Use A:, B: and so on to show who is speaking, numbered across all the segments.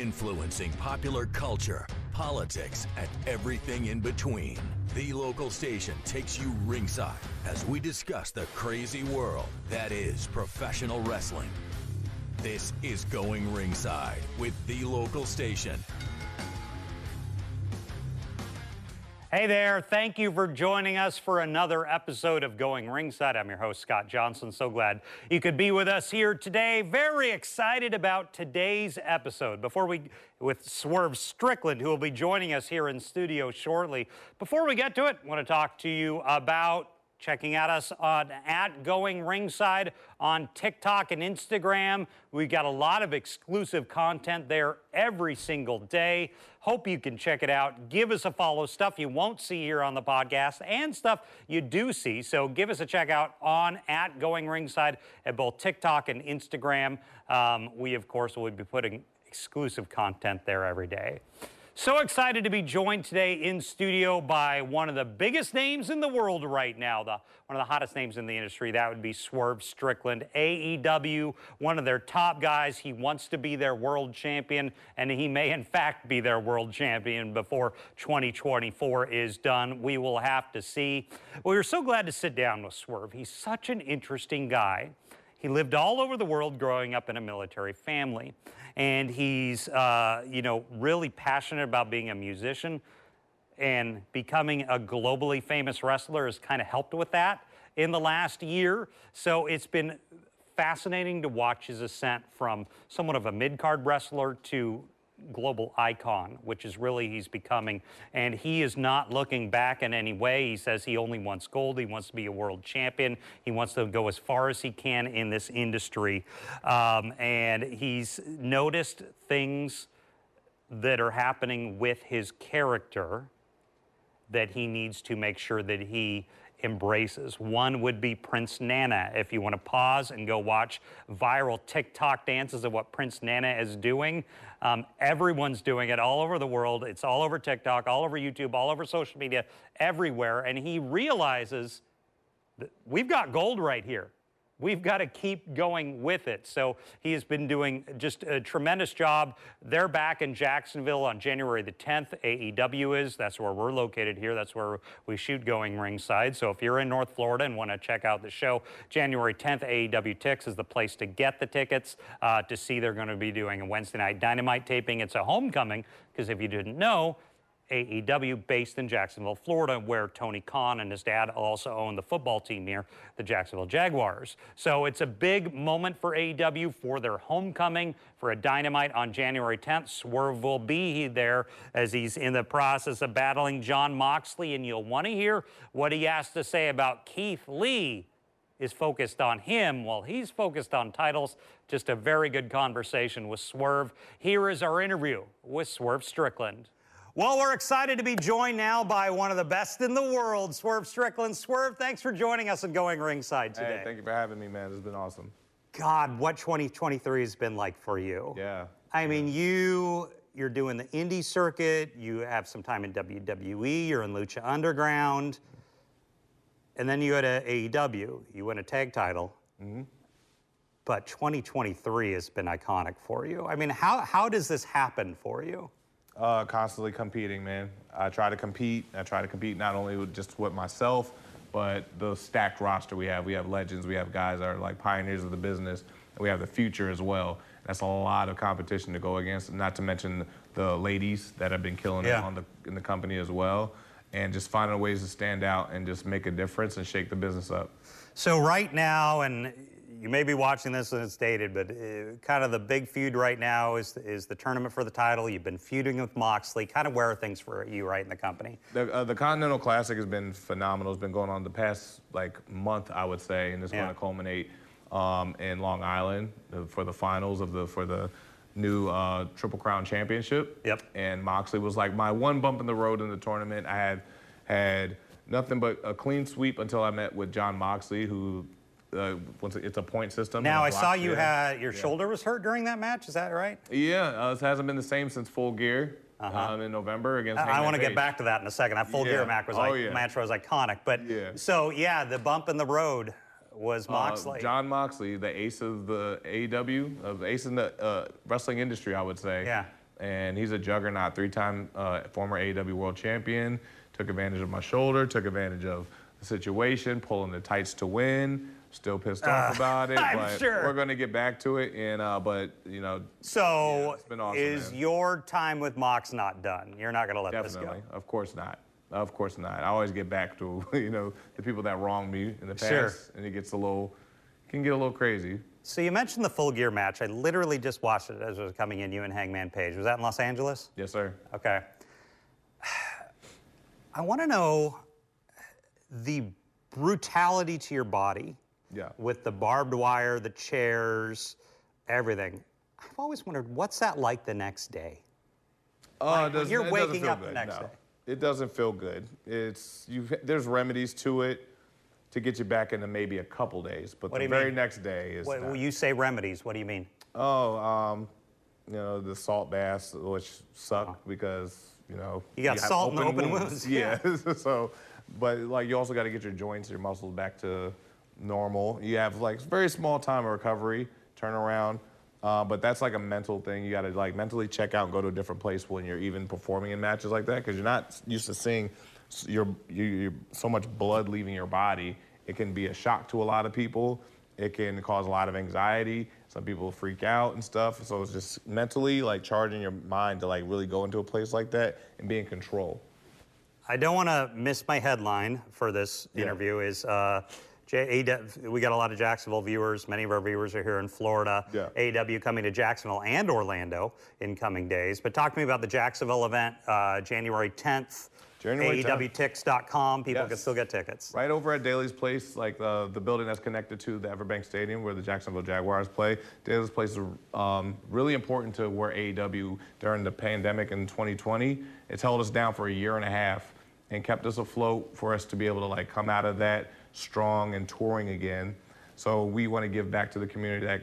A: influencing popular culture, politics, and everything in between. The local station takes you ringside as we discuss the crazy world that is professional wrestling. This is Going Ringside with the local station.
B: Hey there, thank you for joining us for another episode of Going Ringside. I'm your host, Scott Johnson. So glad you could be with us here today. Very excited about today's episode. Before we, with Swerve Strickland, who will be joining us here in studio shortly. Before we get to it, I want to talk to you about checking out us on at Going Ringside on TikTok and Instagram. We've got a lot of exclusive content there every single day. Hope you can check it out. Give us a follow, stuff you won't see here on the podcast and stuff you do see. So give us a check out on at Going Ringside at both TikTok and Instagram. Um, we, of course, will be putting exclusive content there every day. So excited to be joined today in studio by one of the biggest names in the world right now, the one of the hottest names in the industry. That would be Swerve Strickland, AEW, one of their top guys. He wants to be their world champion, and he may in fact be their world champion before 2024 is done. We will have to see. We're so glad to sit down with Swerve. He's such an interesting guy. He lived all over the world growing up in a military family and he's uh, you know really passionate about being a musician. And becoming a globally famous wrestler has kind of helped with that in the last year. So it's been fascinating to watch his ascent from somewhat of a mid-card wrestler to global icon, which is really he's becoming. And he is not looking back in any way. He says he only wants gold. He wants to be a world champion. He wants to go as far as he can in this industry. Um, and he's noticed things that are happening with his character that he needs to make sure that he embraces. One would be Prince Nana. If you want to pause and go watch viral TikTok dances of what Prince Nana is doing, um, everyone's doing it all over the world. It's all over TikTok, all over YouTube, all over social media, everywhere. And he realizes that we've got gold right here. We've got to keep going with it. So he has been doing just a tremendous job. They're back in Jacksonville on January the 10th. AEW is. That's where we're located here. That's where we shoot going ringside. So if you're in North Florida and want to check out the show, January 10th, AEW Tix is the place to get the tickets uh, to see they're going to be doing a Wednesday night dynamite taping. It's a homecoming because if you didn't know, AEW based in Jacksonville, Florida, where Tony Khan and his dad also own the football team here, the Jacksonville Jaguars. So it's a big moment for AEW for their homecoming for a dynamite on January 10th. Swerve will be there as he's in the process of battling Jon Moxley, and you'll want to hear what he has to say about Keith Lee is focused on him while he's focused on titles. Just a very good conversation with Swerve. Here is our interview with Swerve Strickland. Well, we're excited to be joined now by one of the best in the world, Swerve Strickland. Swerve, thanks for joining us and going ringside today.
C: Hey, thank you for having me, man. It's been awesome.
B: God, what 2023 has been like for you.
C: Yeah.
B: I mean, you you're doing the indie circuit, you have some time in WWE, you're in Lucha Underground, and then you go to AEW, you win a tag title. Mm-hmm. But 2023 has been iconic for you. I mean, how, how does this happen for you?
C: Uh, constantly competing, man. I try to compete. I try to compete not only with just with myself, but the stacked roster we have. We have legends. We have guys that are like pioneers of the business. And we have the future as well. That's a lot of competition to go against. Not to mention the ladies that have been killing
B: Yeah.
C: it on the in the company as well. And just finding ways to stand out and just make a difference and shake the business up.
B: So right now, and you may be watching this and it's dated, but uh, kind of the big feud right now is is the tournament for the title. You've been feuding with Moxley. Kind of where are things for you right in the company?
C: The, uh, the Continental Classic has been phenomenal. It's been going on the past like month, I would say, and it's
B: Yeah.
C: going to culminate um, in Long Island for the finals of the for the new uh, Triple Crown Championship.
B: Yep.
C: And Moxley was like my one bump in the road in the tournament. I had had nothing but a clean sweep until I met with Jon Moxley, who. Uh, it's a point system.
B: Now I saw you had your shoulder was hurt during that match. Is that right?
C: Yeah, uh, it hasn't been the same since Full Gear um, in November against.
B: Uh-huh. I, want to get back to that in a second. That full
C: Yeah.
B: gear match was
C: Oh,
B: like
C: yeah.
B: match was iconic. But
C: Yeah.
B: so yeah, the bump in the road was
C: Uh,
B: Moxley.
C: Jon Moxley, the ace of the AEW, of the ace in the uh, wrestling industry, I would say.
B: Yeah.
C: and he's a juggernaut, three-time uh, former AEW World Champion. Took advantage of my shoulder, took advantage of the situation, pulling the tights to win. Still pissed off about it,
B: I'm
C: but
B: sure.
C: we're gonna get back to it. And uh, but you know,
B: So
C: Yeah, it's been awesome,
B: is
C: man.
B: your time with Mox not done? You're not going to let
C: definitely,
B: this go.
C: of course not. Of course not. I always get back to you know the people that wronged me in the past,
B: Sure.
C: and it gets a little, can get a little crazy.
B: So you mentioned the full gear match. I literally just watched it as it was coming in. You and Hangman Page. Was that in Los Angeles?
C: Yes, sir.
B: Okay. I want to know the brutality to your body
C: Yeah.
B: with the barbed wire, the chairs, everything. I've always wondered what's that like the next day?
C: Oh,
B: Like,
C: it
B: when
C: doesn't-
B: you're waking up the
C: good,
B: next
C: no.
B: day.
C: It doesn't feel good. It's you. There's remedies to it to get you back into maybe a couple days, but
B: What
C: the very
B: mean?
C: next day is.
B: What,
C: not.
B: you say remedies. What do you mean?
C: Oh, um, you know the salt baths, which suck because you know
B: Oh. You got
C: have
B: salt in the open wounds,
C: Yeah. so, but like you also got to get your joints, your muscles back to normal. You have like very small time of recovery, turnaround. Uh, but that's like a mental thing. You got to like mentally check out and go to a different place when you're even performing in matches like that because you're not used to seeing your, you, you, so much blood leaving your body. It can be a shock to a lot of people. It can cause a lot of anxiety. Some people freak out and stuff. So it's just mentally like charging your mind to like really go into a place like that and be in control.
B: I don't want to miss my headline for this
C: Yeah.
B: interview. Is uh, AEW we got a lot of Jacksonville viewers. Many of our viewers are here in Florida.
C: Yeah.
B: AEW coming to Jacksonville and Orlando in coming days. But talk to me about the Jacksonville event, uh, January 10th.
C: January 10th.
B: AEWTix.com. People can still get tickets.
C: Right over at Daly's Place, like the, the building that's connected to the Everbank Stadium where the Jacksonville Jaguars play. Daly's Place is um, really important to where AEW during the pandemic in 2020. It's held us down for a year and a half and kept us afloat for us to be able to like come out of that strong and touring again. So we want to give back to the community that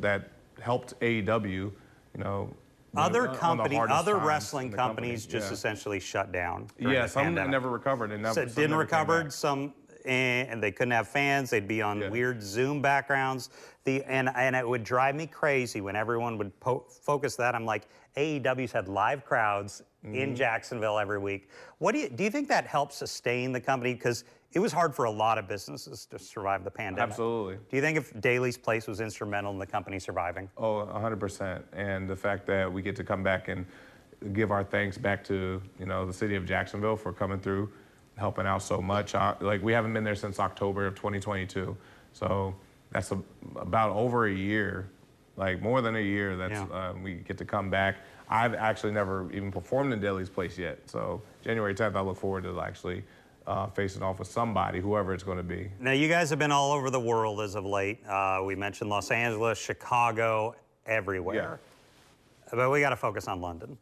C: that helped AEW. You know.
B: Other company, other
C: wrestling the company.
B: companies just
C: Yeah.
B: essentially shut down.
C: Yeah, some
B: pandemic.
C: never recovered and never
B: So didn't
C: came
B: Some eh, and they couldn't have fans. They'd be on
C: Yeah.
B: weird Zoom backgrounds. The and and it would drive me crazy when everyone would po- focus that. I'm like, AEW's had live crowds
C: Mm-hmm.
B: in Jacksonville every week. What do you do? You think that helps sustain the company because it was hard for a lot of businesses to survive the pandemic.
C: Absolutely.
B: Do you think if Daly's Place was instrumental in the company surviving?
C: Oh, 100%. And the fact that we get to come back and give our thanks back to, you know, the city of Jacksonville for coming through, helping out so much. Uh, like, we haven't been there since October of 2022. So that's a, about over a year, like more than a year that
B: Yeah.
C: uh, we get to come back. I've actually never even performed in Daly's Place yet. So January 10th, I look forward to actually uh, facing off with somebody, whoever it's going to be.
B: Now, you guys have been all over the world as of late. Uh, we mentioned Los Angeles, Chicago, everywhere. Yeah. But we got to focus on London.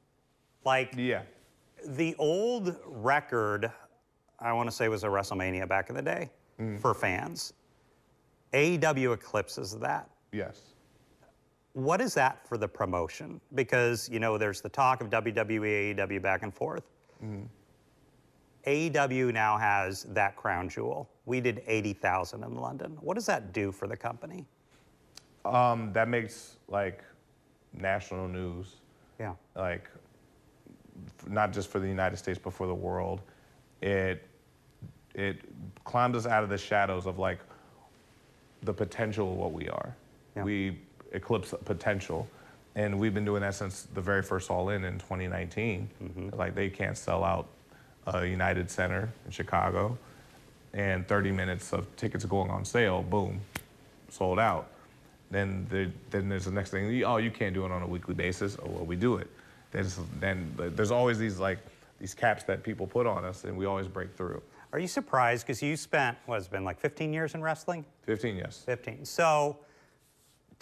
B: Like
C: Yeah.
B: the old record, I want to say was a WrestleMania back in the day for fans. AEW eclipses that.
C: Yes.
B: What is that for the promotion? Because, you know, there's the talk of WWE, AEW back and forth. AEW now has that crown jewel. We did 80,000 in London. What does that do for the company?
C: Um, that makes like national news.
B: Yeah.
C: like not just for the United States but for the world. It it climbs us out of the shadows of like the potential of what we are.
B: Yeah.
C: We eclipse potential. And we've been doing that since the very first All In in 2019. Mm-hmm. Like they can't sell out a United Center in Chicago, and 30 minutes of tickets going on sale, boom, sold out. Then the, then there's the next thing. Oh, you can't do it on a weekly basis. Oh, well, we do it. There's, then there's always these like these caps that people put on us, and we always break through.
B: Are you surprised? Because you spent, what has been, like 15 years in wrestling?
C: 15, yes.
B: 15. So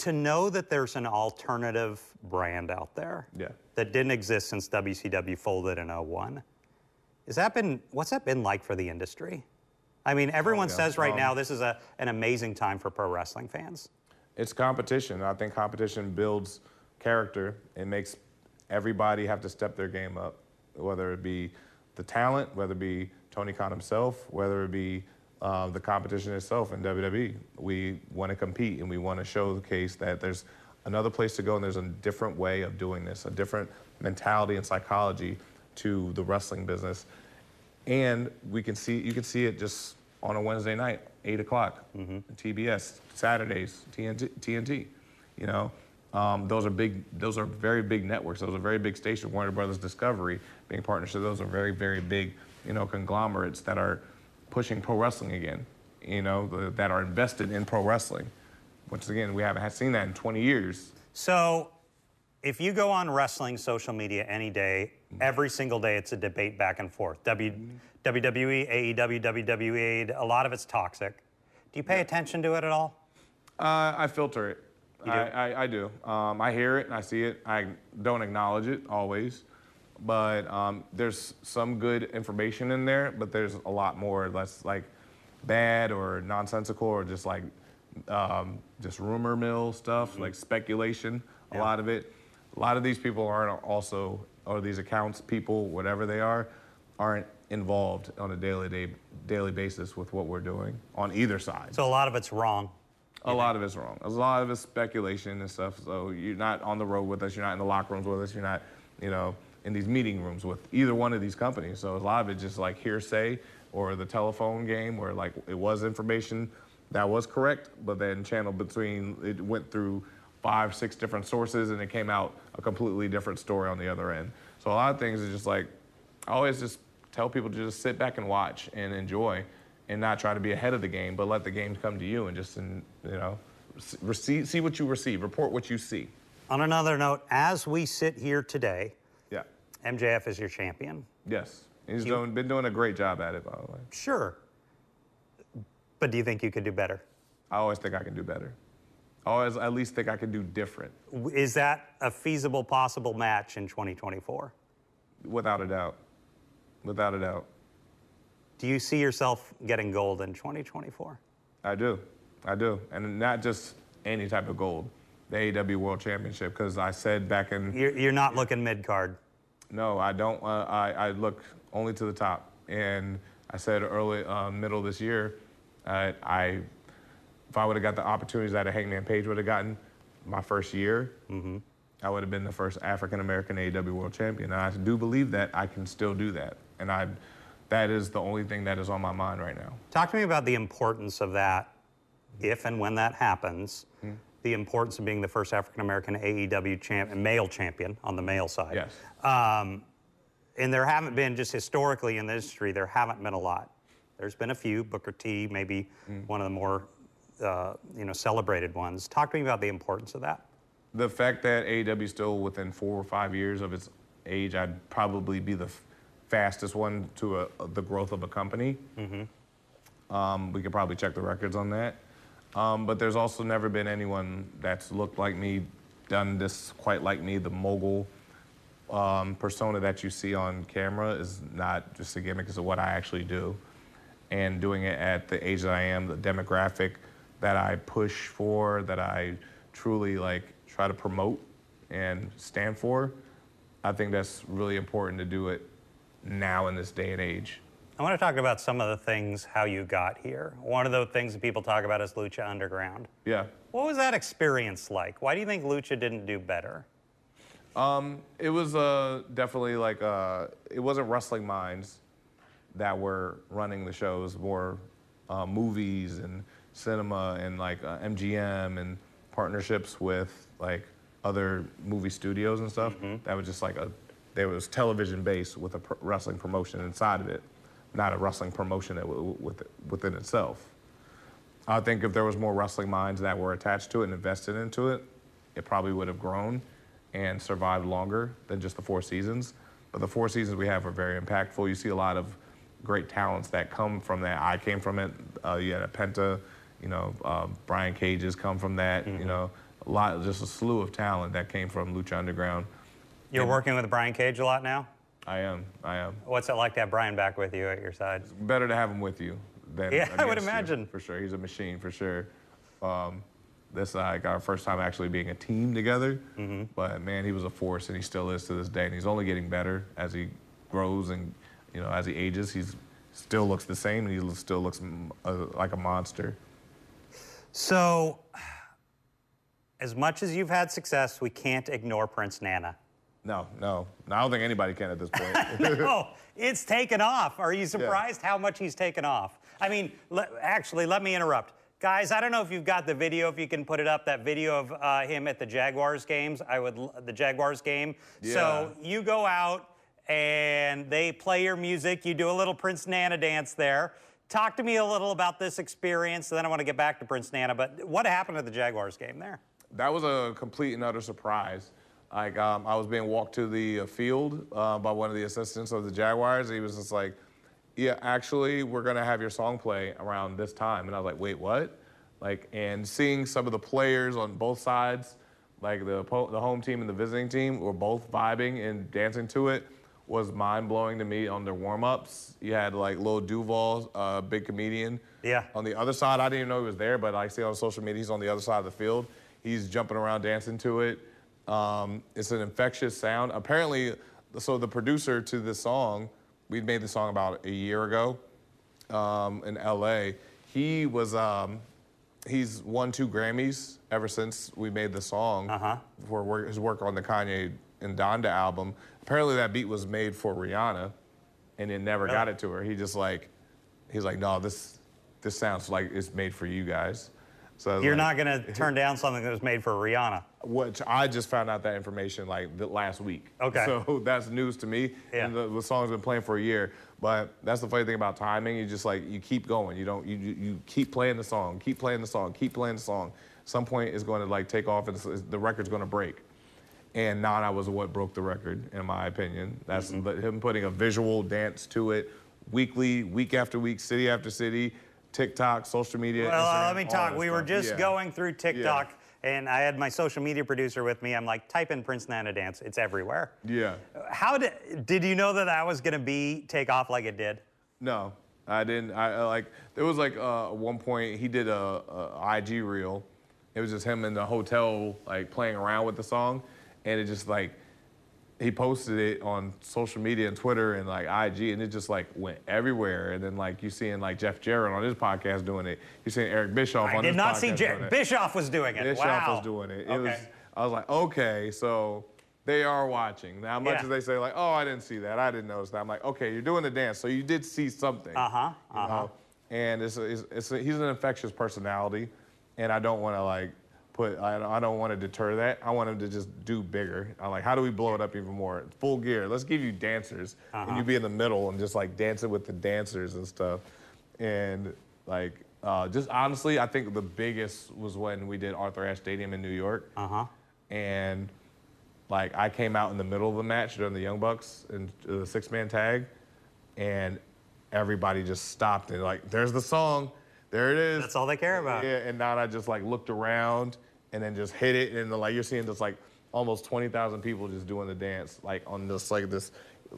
B: to know that there's an alternative brand out there
C: Yeah.
B: that didn't exist since WCW folded in 01, has that been, what's that been like for the industry? I mean, everyone
C: yeah.
B: says right
C: Um,
B: now this is a, an amazing time for pro wrestling fans.
C: It's competition. I think competition builds character. It makes everybody have to step their game up, whether it be the talent, whether it be Tony Khan himself, whether it be um, the competition itself in WWE. We want to compete and we want to show the case that there's another place to go, and there's a different way of doing this, a different mentality and psychology to the wrestling business. And we can see you can see it just on a Wednesday night, eight o'clock, TBS, Saturdays, TNT, TNT. You know, um, those are big. Those are very big networks. Those are very big stations. Warner Brothers Discovery being partnership. Those are very very big. You know, conglomerates that are pushing pro wrestling again. You know, the, that are invested in pro wrestling. Once again, we haven't seen that in 20 years.
B: So, if you go on wrestling social media any day, every single day it's a debate back and forth. W, WWE, AEW, WWE, a lot of it's toxic. Do you pay attention to it at all?
C: Uh, I filter it.
B: You do?
C: I, I, I do. Um, I hear it and I see it. I don't acknowledge it always, but um, there's some good information in there. But there's a lot more that's like bad or nonsensical or just like um, just rumor mill stuff, like speculation. A
B: Yeah.
C: lot of it. A lot of these people aren't also, or these accounts people, whatever they are, aren't involved on a daily day, daily basis with what we're doing on either side.
B: So, a lot of it's wrong.
C: A lot of it's wrong. A lot of it's speculation and stuff. So you're not on the road with us. You're not in the locker rooms with us. You're not, you know, in these meeting rooms with either one of these companies. So a lot of it just like hearsay or the telephone game where like it was information that was correct, but then channeled between it went through five, six different sources and it came out a completely different story on the other end. So a lot of things is just like I always just tell people to just sit back and watch and enjoy and not try to be ahead of the game, but let the game come to you and just, you know, receive, see what you receive, report what you see.
B: On another note, as we sit here today. MJF is your champion.
C: Yes. He's
B: You-
C: doing, been doing a great job at it, by the way.
B: Sure. But do you think you could do better?
C: I always think I can do better. I always at least think I can do different,
B: Is that a feasible, possible match in 2024?
C: without a doubt. Without a doubt.
B: Do you see yourself getting gold in 2024?
C: I do. I do. And not just any type of gold, the AEW World Championship, because I said back in
B: You're, you're not looking mid card.
C: No, I don't. Uh, I, I look only to the top. And I said early, uh, middle of this year, uh, I, if I would have got the opportunities that a Hangman Page would have gotten my first year, I would have been the first African American AEW World Champion. And I do believe that I can still do that. And I, that is the only thing that is on my mind right now.
B: Talk to me about the importance of that, if and when that happens. The importance of being the first African American AEW champ, male champion on the male side.
C: Yes.
B: Um, and there haven't been, just historically in the industry, there haven't been a lot. There's been a few, Booker T, maybe one of the more, uh, you know, celebrated ones. Talk to me about the importance of that.
C: The fact that AEW still within four or five years of its age, I'd probably be the f- fastest one to a, the growth of a company. Um, we could probably check the records on that. Um, but there's also never been anyone that's looked like me, done this quite like me. The mogul um, persona that you see on camera is not just a gimmick, it's what I actually do. And doing it at the age that I am, the demographic that I push for, that I truly like try to promote and stand for, I think that's really important to do it now in this day and age.
B: I want to talk about some of the things, how you got here. One of the things that people talk about is Lucha Underground.
C: Yeah.
B: What was that experience like? Why do you think Lucha didn't do better?
C: It was uh, definitely like uh, it wasn't Wrestling Minds that were running the shows, more uh, movies and cinema and like uh, MGM and partnerships with like other movie studios and stuff. That was just like a there was television based with a pr- wrestling promotion inside of it, not a wrestling promotion that w- with within itself. I think if there was more wrestling minds that were attached to it and invested into it, it probably would have grown and survived longer than just the four seasons. But the four seasons we have are very impactful. You see a lot of great talents that come from that. I came from it. Uh, you had a Penta, you know, uh, Brian Cages come from that. You know, a lot, just a slew of talent that came from Lucha Underground.
B: You're
C: Yeah.
B: working with Brian Cage a lot now?
C: I am, I am.
B: What's it like to have Brian back with you at your side?
C: better to have him with you than
B: Yeah, I would
C: against you,
B: imagine.
C: for sure. He's a machine for sure. Um, this is like our first time actually being a team together.
B: Mm-hmm.
C: But man, he was a force, and he still is to this day. And he's only getting better as he grows and you know as he ages. He's still looks the same, and he still looks mm, like a monster.
B: So, as much as you've had success, we can't ignore Prince Nana.
C: No, no, I don't think anybody can at this point.
B: no, it's taken off. Are you surprised how much he's taken off? I mean, le- actually, let me interrupt. Guys, I don't know if you've got the video, if you can put it up, that video of uh, him at the Jaguars games. I would, l- the Jaguars game. So you go out and they play your music. You do a little Prince Nana dance there. Talk to me a little about this experience. and Then I want to get back to Prince Nana. But what happened at the Jaguars game there?
C: that was a complete and utter surprise. Like um, I was being walked to the uh, field uh, by one of the assistants of the Jaguars. He was just like, "Yeah, actually, we're gonna have your song play around this time." And I was like, "Wait, what?" Like, and seeing some of the players on both sides, like the po- the home team and the visiting team, were both vibing and dancing to it, was mind blowing to me on their warm ups. You had like Lil Duval, uh, big comedian.
B: Yeah.
C: On the other side, I didn't even know he was there, but I see on social media he's on the other side of the field. He's jumping around, dancing to it. Um, it's an infectious sound. Apparently, so the producer to this song, we made the song about a year ago um, in LA. He was, um, he's won two Grammys ever since we made the song
B: Uh-huh.
C: for work, his work on the Kanye and Donda album. Apparently, that beat was made for Rihanna, and it never got it to her. He just like, he's like, no, this, this sounds like it's made for you guys. So
B: You're
C: like-
B: not going to turn down something that was made for Rihanna.
C: which I just found out that information like the last week.
B: Okay.
C: So that's news to me.
B: Yeah.
C: And the, the song's been playing for a year. But that's the funny thing about timing. You just like you keep going. You don't. You you keep playing the song. Keep playing the song. Keep playing the song. Some point it's going to like take off and the record's going to break. And Nana was what broke the record, in my opinion. That's
B: Mm-hmm.
C: him putting a visual dance to it, weekly, week after week, city after city, TikTok, social media.
B: Well, uh,
C: Instagram,
B: let me talk. We were just
C: Yeah.
B: going through TikTok, and I had my social media producer with me. I'm like, type in Prince Nana dance. It's everywhere.
C: Yeah.
B: How did did you know that that was going to be take off like it did?
C: No, I didn't. I like there was like uh, at one point he did a, a IG reel. It was just him in the hotel like playing around with the song, and it just like he posted it on social media and Twitter and like IG, and it just like went everywhere. And then like you seeing like Jeff Jarrett on his podcast doing it. You seeing Eric Bischoff
B: I
C: on
B: did
C: his
B: not see Jer-. Bischoff was doing it.
C: Bischoff
B: wow.
C: was doing it. It
B: okay.
C: was. I was like, okay, so they are watching. Now, much
B: Yeah.
C: as they say like, oh, I didn't see that, I didn't notice that. I'm like, okay, you're doing the dance, so you did see something.
B: Uh-huh,
C: you know? And it's, it's, it's he's an infectious personality, and I don't want to like put. I, I don't want to deter that. I want him to just do bigger. I'm like, how do we blow it up even more? Full gear. Let's give you dancers, and you be in the middle and just like dancing with the dancers and stuff, and like. Uh, just honestly, I think the biggest was when we did Arthur Ashe Stadium in New York
B: Uh huh.
C: and like I came out in the middle of the match during the Young Bucks and the six man tag, and everybody just stopped and like, there's the song, there it is.
B: That's all they care about.
C: Yeah, and now I just like looked around and then just hit it, and like you're seeing just like almost 20,000 people just doing the dance, like on this like this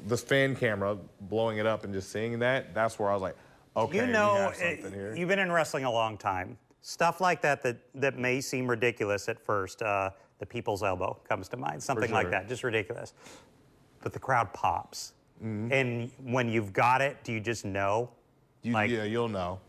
C: this fan camera blowing it up and just seeing that. That's where I was like, okay,
B: you know, eh,
C: something here.
B: you've been in wrestling a long time. Stuff like that that, that may seem ridiculous at first. Uh, the people's elbow comes to mind, something like that, just ridiculous. But the crowd pops.
C: Mm-hmm.
B: And when you've got it, do you just know?
C: You,
B: Like-
C: yeah, you'll know.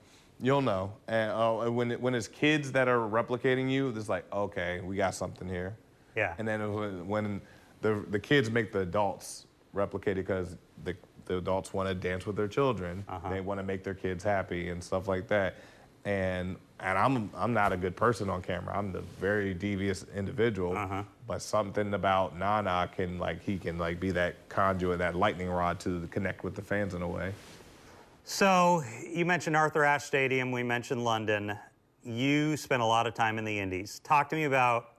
C: You'll know. And uh, when it, when it's kids that are replicating you, it's like, okay, we got something here.
B: Yeah.
C: And then when, when the the kids make the adults replicate it because the the adults want to dance with their children.
B: Uh-huh.
C: They want to make their kids happy and stuff like that. And and I'm I'm not a good person on camera. I'm the very devious individual.
B: Uh-huh.
C: But something about Nana can like he can like be that conduit, that lightning rod to connect with the fans in a way.
B: So you mentioned Arthur Ashe Stadium. We mentioned London. You spent a lot of time in the Indies. Talk to me about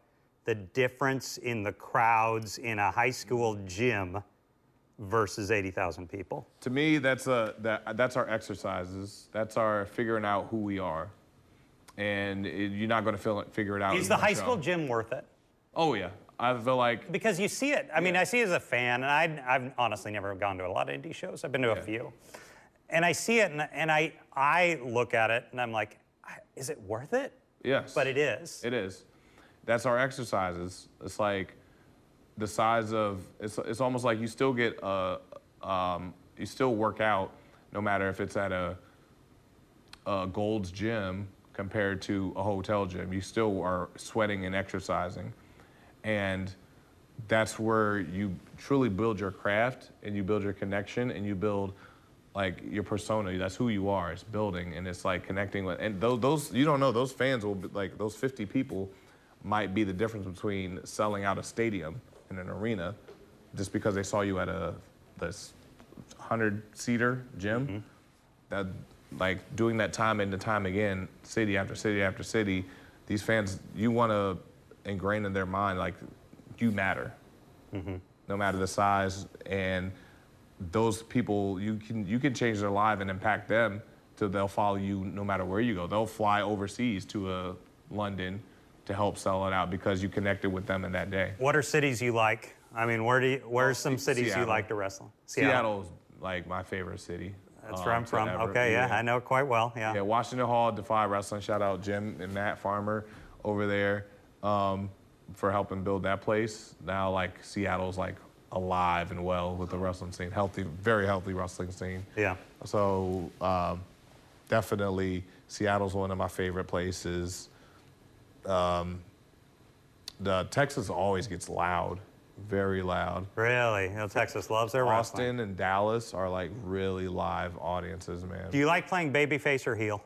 B: the difference in the crowds in a high school gym versus 80,000 people.
C: To me, that's a that that's our exercises. That's our figuring out who we are, and it, you're not going to figure it out.
B: Is the high school gym worth it?
C: Oh yeah, I feel like
B: Because you see it. I mean, I see it as a fan, and I, I've honestly never gone to a lot of indie shows. I've been to a few, and I see it, and, and I I look at it, and I'm like, is it worth it?
C: yes,
B: But it is.
C: It is. That's our exercises. It's like the size of it's. It's almost like you still get a. Um, you still work out, no matter if it's at a, a Gold's Gym compared to a hotel gym. You still are sweating and exercising. And that's where you truly build your craft and you build your connection and you build like your persona. That's who you are. It's building and it's like connecting with. And those, those you don't know. Those fans will be like those 50 people might be the difference between selling out a stadium in an arena, just because they saw you at a this 100 seater gym. Mm-hmm. That like doing that time and time again, city after city after city. These fans, you want to ingrain in their mind like you matter, mm-hmm. no matter the size and those people you can you can change their life and impact them so they'll follow you no matter where you go. They'll fly overseas to a uh, London to help sell it out because you connected with them in that day.
B: What are cities you like? I mean, where do you, where are some cities Seattle. you like to wrestle?
C: Seattle. Seattle's like my favorite city.
B: That's where I'm um, from. Ever. Okay, yeah, yeah, I know it quite well. Yeah.
C: Yeah, Washington Hall, Defy Wrestling. Shout out Jim and Matt Farmer over there um, for helping build that place. Now, like Seattle's like alive and well with the wrestling scene, healthy, very healthy wrestling scene.
B: Yeah.
C: So um, definitely Seattle's one of my favorite places. Um, the Texas always gets loud, very loud.
B: Really? You know, Texas loves their wrestling.
C: Austin
B: wrestling.
C: and Dallas are like really live audiences, man.
B: Do you like playing babyface or heel?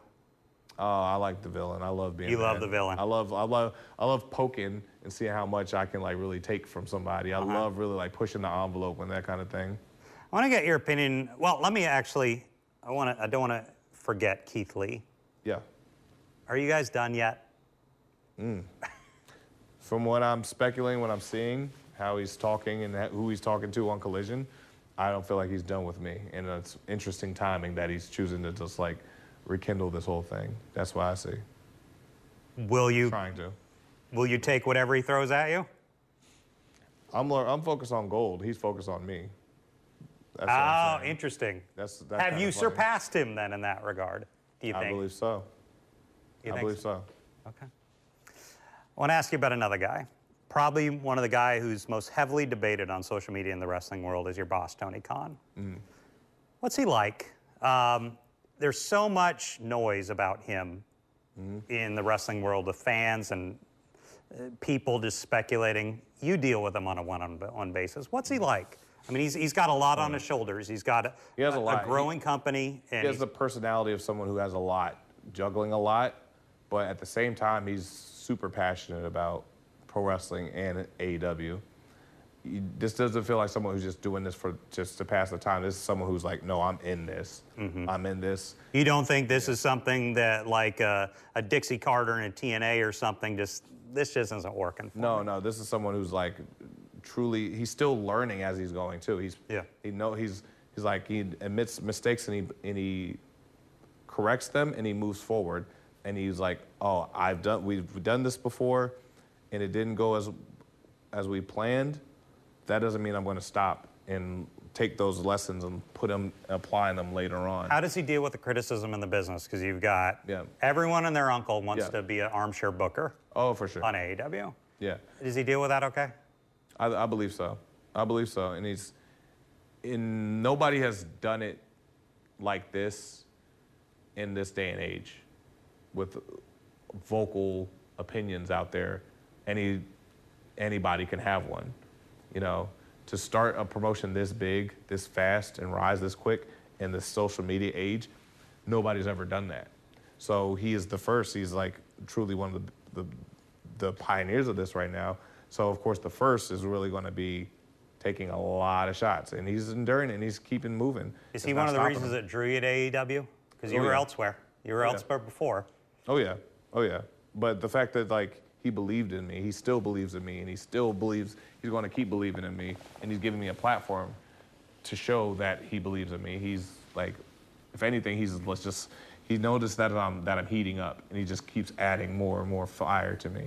C: Oh, I like the villain. I love being.
B: You love the villain.
C: I love, I love, I love poking and seeing how much I can like really take from somebody. I uh-huh. love really like pushing the envelope and that kind of thing.
B: I want to get your opinion. Well, let me actually. I want to. I don't want to forget Keith Lee.
C: Yeah.
B: Are you guys done yet?
C: Mm. From what I'm speculating, what I'm seeing, how he's talking and who he's talking to on Collision, I don't feel like he's done with me. And it's interesting timing that he's choosing to just like rekindle this whole thing. That's why I see.
B: Will you?
C: Trying to.
B: Will you take whatever he throws at you?
C: I'm I'm focused on gold. He's focused on me.
B: That's oh, interesting.
C: That's, that's
B: Have you surpassed him then in that regard? Do you
C: I
B: think?
C: I believe so.
B: You
C: I believe so?
B: so. Okay. I want to ask you about another guy. Probably one of the guy who's most heavily debated on social media in the wrestling world is your boss, Tony Khan. Mm. What's he like? Um, there's so much noise about him mm. in the wrestling world of fans and people just speculating. You deal with him on a one-on-one basis. What's he mm-hmm. like? I mean, he's, he's got a lot on his shoulders. He's got a,
C: he has a,
B: a, a growing
C: he,
B: company.
C: he has the personality of someone who has a lot, juggling a lot, but at the same time, he's super passionate about pro wrestling and AEW. This doesn't feel like someone who's just doing this for just to pass the time. This is someone who's like, no, I'm in this. Mm-hmm. I'm in this.
B: You don't think this yeah. is something that like a, a, Dixie Carter and a TNA or something? Just this just isn't working.
C: no,
B: me.
C: no. This is someone who's like truly. He's still learning as he's going too. He's
B: yeah.
C: He know he's he's like he admits mistakes and he and he corrects them and he moves forward and he's like, "Oh, I've done we've done this before, and it didn't go as as we planned. That doesn't mean I'm going to stop and take those lessons and put them applying them later on."
B: How does he deal with the criticism in the business? Because you've got
C: yeah.
B: everyone and their uncle wants yeah. to be an armchair booker.
C: Oh, for sure.
B: On AEW.
C: Yeah.
B: Does he deal with that okay?
C: I, I believe so. I believe so, and he's. In nobody has done it like this in this day and age with vocal opinions out there, any anybody can have one. You know, to start a promotion this big, this fast, and rise this quick in the social media age, nobody's ever done that. So he is the first. He's like truly one of the, the, the pioneers of this right now. So of course the first is really going to be taking a lot of shots, and he's enduring it, and he's keeping moving.
B: Is he one of the reasons him. that drew you to AEW? Because you oh, were yeah. elsewhere. You were oh, elsewhere yeah. before.
C: Oh yeah, oh yeah. But the fact that like he believed in me, he still believes in me, and he still believes he's going to keep believing in me, and he's giving me a platform to show that he believes in me. He's like, if anything, he's let's just he noticed that I'm that I'm heating up, and he just keeps adding more and more fire to me.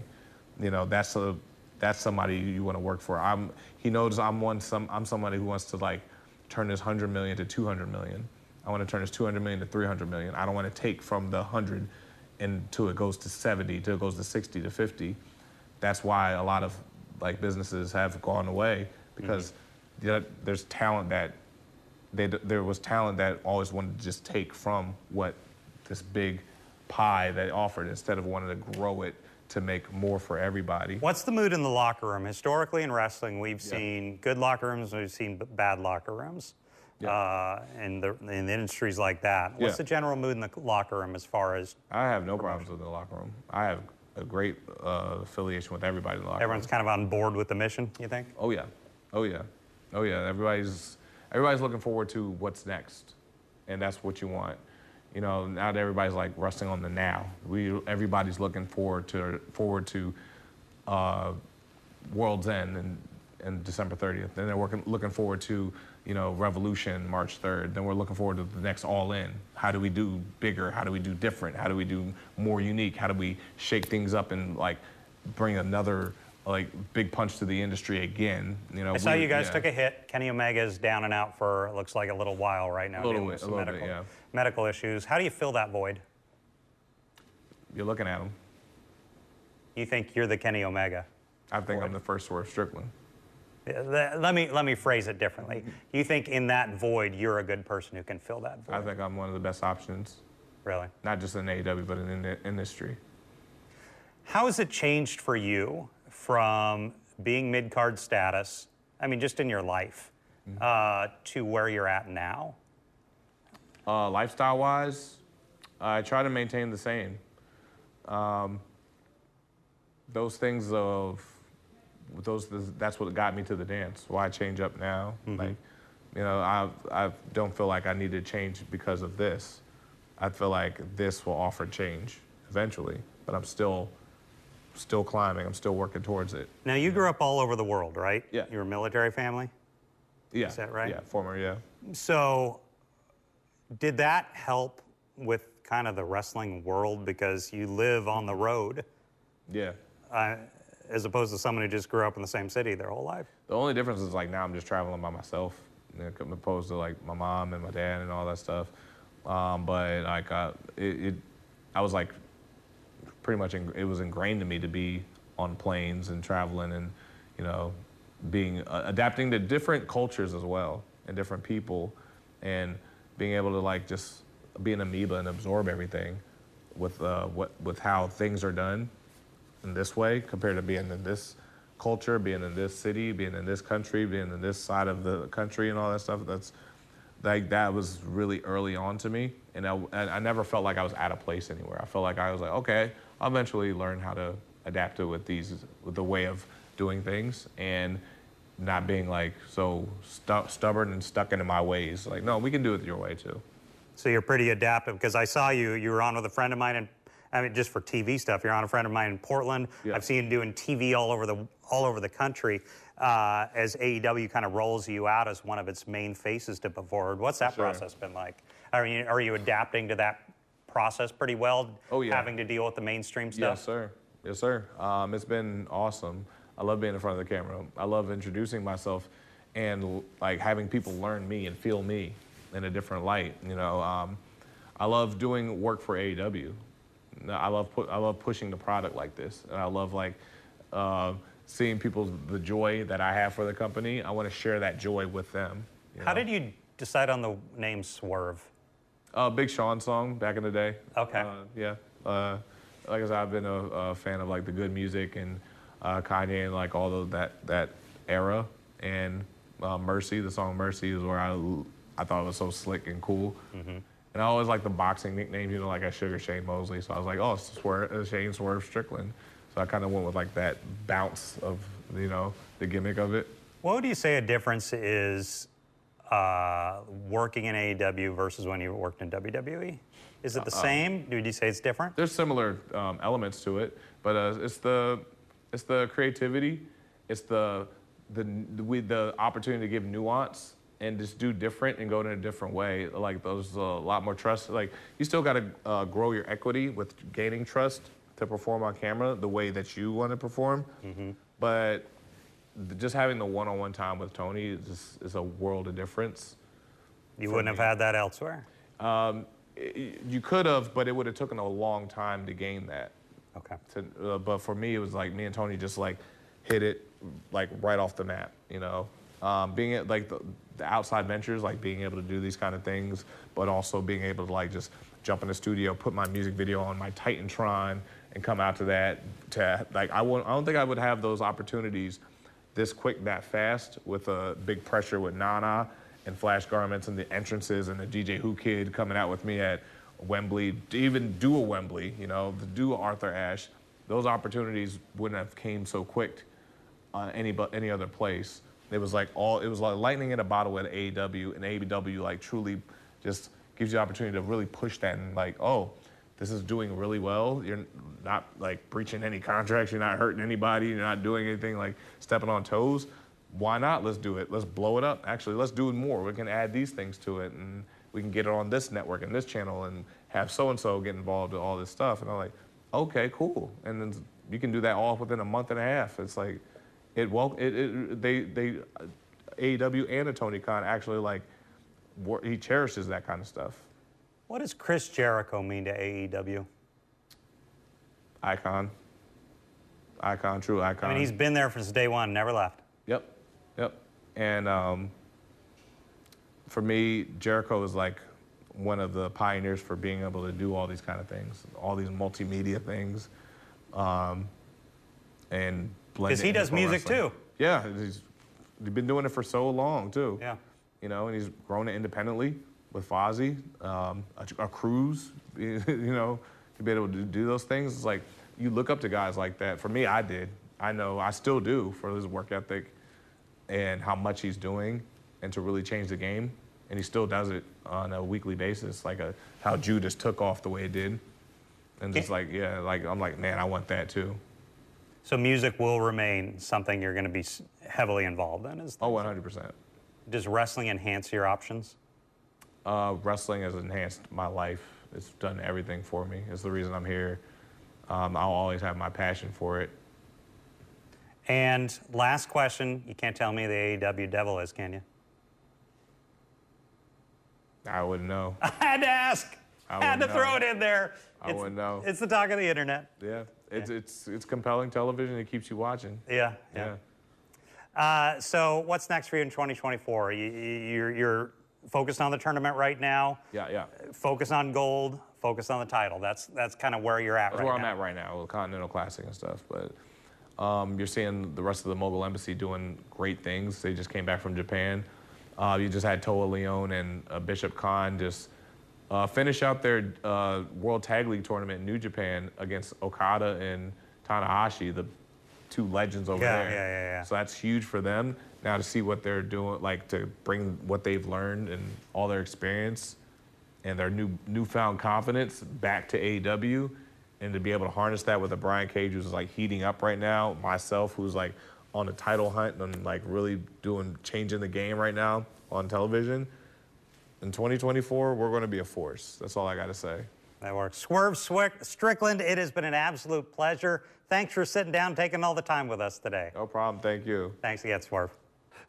C: You know, that's a that's somebody you want to work for. I'm he knows I'm one some I'm somebody who wants to like turn this 100 million to 200 million. I want to turn this 200 million to 300 million. I don't want to take from the 100 until it goes to 70, till it goes to 60 to 50. That's why a lot of like businesses have gone away because mm-hmm. there's talent that they, there was talent that always wanted to just take from what this big pie that offered instead of wanting to grow it to make more for everybody.
B: What's the mood in the locker room? Historically in wrestling, we've
C: Yeah.
B: seen good locker rooms, we've seen bad locker rooms. Uh, in the in the industries like that, what's
C: Yeah.
B: the general mood in the locker room as far as
C: I have no problems with the locker room. I have a great uh, affiliation with everybody in the locker room.
B: everyone's
C: room.
B: kind of on board with the mission? You think?
C: Oh yeah, oh yeah, oh yeah. Everybody's everybody's looking forward to what's next, and that's what you want. You know, not everybody's like resting on the now. We everybody's looking forward to forward to uh, World's End and and December 30th. Then they're working, looking forward to you know Revolution March 3rd. Then we're looking forward to the next All In. How do we do bigger? How do we do different? How do we do more unique? How do we shake things up and like bring another like big punch to the industry again? You know,
B: I saw
C: we-
B: you guys
C: yeah.
B: took a hit. Kenny Omega's down and out for looks like a little while right now.
C: A little bit-
B: with
C: a little bit,
B: medical,
C: yeah.
B: medical issues. How do you fill that void?
C: You're looking at them.
B: You think you're the Kenny Omega?
C: I think I'm the first Swerve Strickland.
B: Let me let me phrase it differently. You think in that void you're a good person who can fill that void?
C: I think I'm one of the best options,
B: really.
C: not just in AEW, but in the industry.
B: How has it changed for you from being mid card status? I mean, just in your life,
C: Mm-hmm.
B: uh, to where you're at now.
C: Uh, lifestyle wise, I try to maintain the same. Um, those things of those that's what got me to the dance. Why change up now? Like, you know, I I don't feel like I need to change because of this. I feel like this will offer change eventually, but I'm still still climbing. I'm still working towards it.
B: Now you grew up all over the world, right?
C: Yeah.
B: You're a military family.
C: Yeah.
B: Is that right?
C: Yeah, former, yeah.
B: So, did that help with kind of the wrestling world because you live on the road,
C: Yeah.
B: uh, as opposed to someone who just grew up in the same city their whole life?
C: The only difference is like now I'm just traveling by myself, you know, opposed to like my mom and my dad and all that stuff. Um, but like uh, it, it, I was like pretty much in, it was ingrained to me to be on planes and traveling and you know being uh, adapting to different cultures as well and different people and being able to like just be an amoeba and absorb everything with uh, what with how things are done in this way compared to being in this culture, being in this city, being in this country, being in this side of the country, and all that stuff. That's like that was really early on to me, and I, I never felt like I was out of place anywhere. I felt like I was like, okay, I'll eventually learn how to adapt it with these with the way of doing things and not being like so stu- stubborn and stuck into my ways. Like, no, we can do it your way too.
B: So you're pretty adaptive because I saw you. You were on with a friend of mine, and I mean, just for TV stuff, you're on a friend of mine in Portland.
C: Yeah.
B: I've seen you doing TV all over the all over the country uh, as AEW kind of rolls you out as one of its main faces to put forward. What's that
C: Sure.
B: process been like? Are you are you adapting to that process pretty well?
C: Oh, yeah.
B: Having to deal with the mainstream stuff.
C: Yes, sir. Yes, sir. Um, it's been awesome. I love being in front of the camera. I love introducing myself and like having people learn me and feel me in a different light. You know, um, I love doing work for AEW. I love I love pushing the product like this, and I love like uh, seeing people the joy that I have for the company. I want to share that joy with them. you
B: How
C: know?
B: did you decide on the name Swerve?
C: Uh, Big Sean song back in the day.
B: Okay.
C: Uh, yeah. Uh, like I said, I've been a, a fan of like the good music and uh, Kanye and like all of that that era. And uh, Mercy, the song Mercy, is where I I thought it was so slick and cool. And I always like the boxing nicknames, you know, like I Sugar Shane Mosley. So I was like, oh, it's Swerve, uh, Shane Swerve Strickland. So I kind of went with like that bounce of you know the gimmick of it.
B: What would you say a difference is uh, working in AEW versus when you worked in WWE? Is
C: Uh,
B: it the same? Would you say it's different?
C: there's similar um, elements to it, but uh, it's the it's the creativity, it's the the we the opportunity to give nuance and just do different and go in a different way. Like there's a lot more trust. Like you still got to uh, grow your equity with gaining trust to perform on camera the way that you want to perform, but th- just having the one-on-one time with Tony is, just, is a world of difference.
B: You wouldn't
C: me.
B: have had that elsewhere.
C: Um, i- you could have, but it would have taken a long time to gain that.
B: Okay.
C: To, uh, but for me, it was like me and Tony just like hit it like right off the map. You know, um, being at like the, the outside ventures, like being able to do these kind of things, but also being able to like just jump in the studio, put my music video on my Titantron, and come out to that. To like, I won't, I don't think I would have those opportunities this quick, that fast, with a big pressure with Nana and Flash Garments and the entrances and the DJ Whoo Kid coming out with me at Wembley, even do a Wembley, you know, to do Arthur Ashe. Those opportunities wouldn't have came so quick uh, any but any other place. It was like all it was like lightning in a bottle at AEW, and AEW like truly just gives you the opportunity to really push that and like, oh, this is doing really well. You're not like breaching any contracts. You're not hurting anybody. You're not doing anything like stepping on toes. Why not? Let's do it. Let's blow it up. Actually, let's do more. We can add these things to it, and we can get it on this network and this channel, and have so and so get involved with all this stuff. And I'm like, okay, cool. And then you can do that all within a month and a half. It's like, it well, it, it they they AEW and a Tony Khan actually like he cherishes that kind of stuff.
B: What does Chris Jericho mean to AEW?
C: Icon. Icon, true icon.
B: I mean, he's been there since day one, never left.
C: Yep, yep. And um, for me, Jericho is like one of the pioneers for being able to do all these kind of things, all these multimedia things, um, and blend.
B: Because he does music
C: wrestling.
B: too.
C: Yeah, he's, he's been doing it for so long too.
B: Yeah.
C: You know, and he's grown it independently with Fozzy, um, a, a cruise. You know, to be able to do those things. It's like you look up to guys like that. For me, I did. I know I still do for his work ethic and how much he's doing, and to really change the game. And he still does it on a weekly basis, like a, how Judas took off the way it did. And just like, yeah, like I'm like, man, I want that too.
B: So music will remain something you're going to be heavily involved in. Is
C: Oh, 100%.
B: does wrestling enhance your options?
C: Uh, wrestling has enhanced my life. It's done everything for me. It's the reason I'm here. Um, I'll always have my passion for it.
B: And last question, you can't tell me the AEW devil is, can you?
C: I wouldn't know.
B: I had to ask.
C: I
B: had to
C: wouldn't
B: throw it in there.
C: I
B: It's-
C: wouldn't know.
B: It's the talk of the internet.
C: Yeah, it's it's it's compelling television. It keeps you watching.
B: Yeah, yeah.
C: Yeah.
B: Uh, so what's next for you in 2024? You, you- you're, you're focused on the tournament right now.
C: Yeah, yeah.
B: Focus on gold. Focus on the title. That's that's kind of where you're at
C: That's
B: right
C: where I'm at right now with Continental Classic and stuff. But um, you're seeing the rest of the Mogul Embassy doing great things. They just came back from Japan. Uh, you just had Toa Liona and uh, Bishop Kaun just uh, finish out their uh, World Tag League tournament in New Japan against Okada and Tanahashi, the two legends over
B: Yeah,
C: there.
B: yeah, yeah, yeah.
C: So that's huge for them. Now to see what they're doing, like to bring what they've learned and all their experience and their new newfound confidence back to AEW, and to be able to harness that with a Brian Cage who's like heating up right now, myself who's like on a title hunt and like really doing changing the game right now on television. In 2024, we're going to be a force. That's all I got to say.
B: That works. Swerve Swick- Strickland, it has been an absolute pleasure. Thanks for sitting down, taking all the time with us today.
C: No problem. Thank you.
B: Thanks again, Swerve.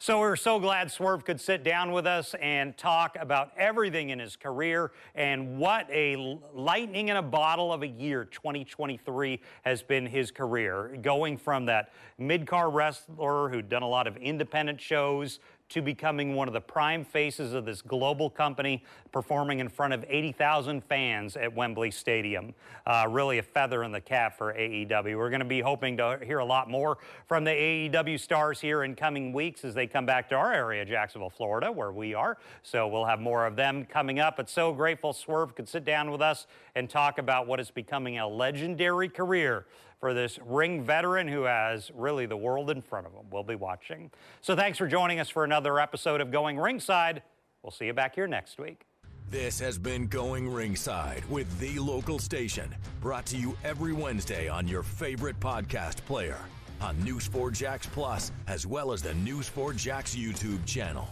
B: So we're so glad Swerve could sit down with us and talk about everything in his career and what a lightning in a bottle of a year 2023 has been his career. Going from that mid-card wrestler who'd done a lot of independent shows to becoming one of the prime faces of this global company, performing in front of 80,000 fans at Wembley Stadium. Uh, really a feather in the cap for AEW. We're going to be hoping to hear a lot more from the AEW stars here in coming weeks as they come back to our area, Jacksonville, Florida, where we are. So we'll have more of them coming up. But so grateful Swerve could sit down with us and talk about what is becoming a legendary career for this ring veteran who has really the world in front of him. We'll be watching. So thanks for joining us for another episode of Going Ringside. We'll see you back here next week.
A: This has been Going Ringside with the local station, brought to you every Wednesday on your favorite podcast player, on News 4 Jax Plus, as well as the News 4 Jax YouTube channel.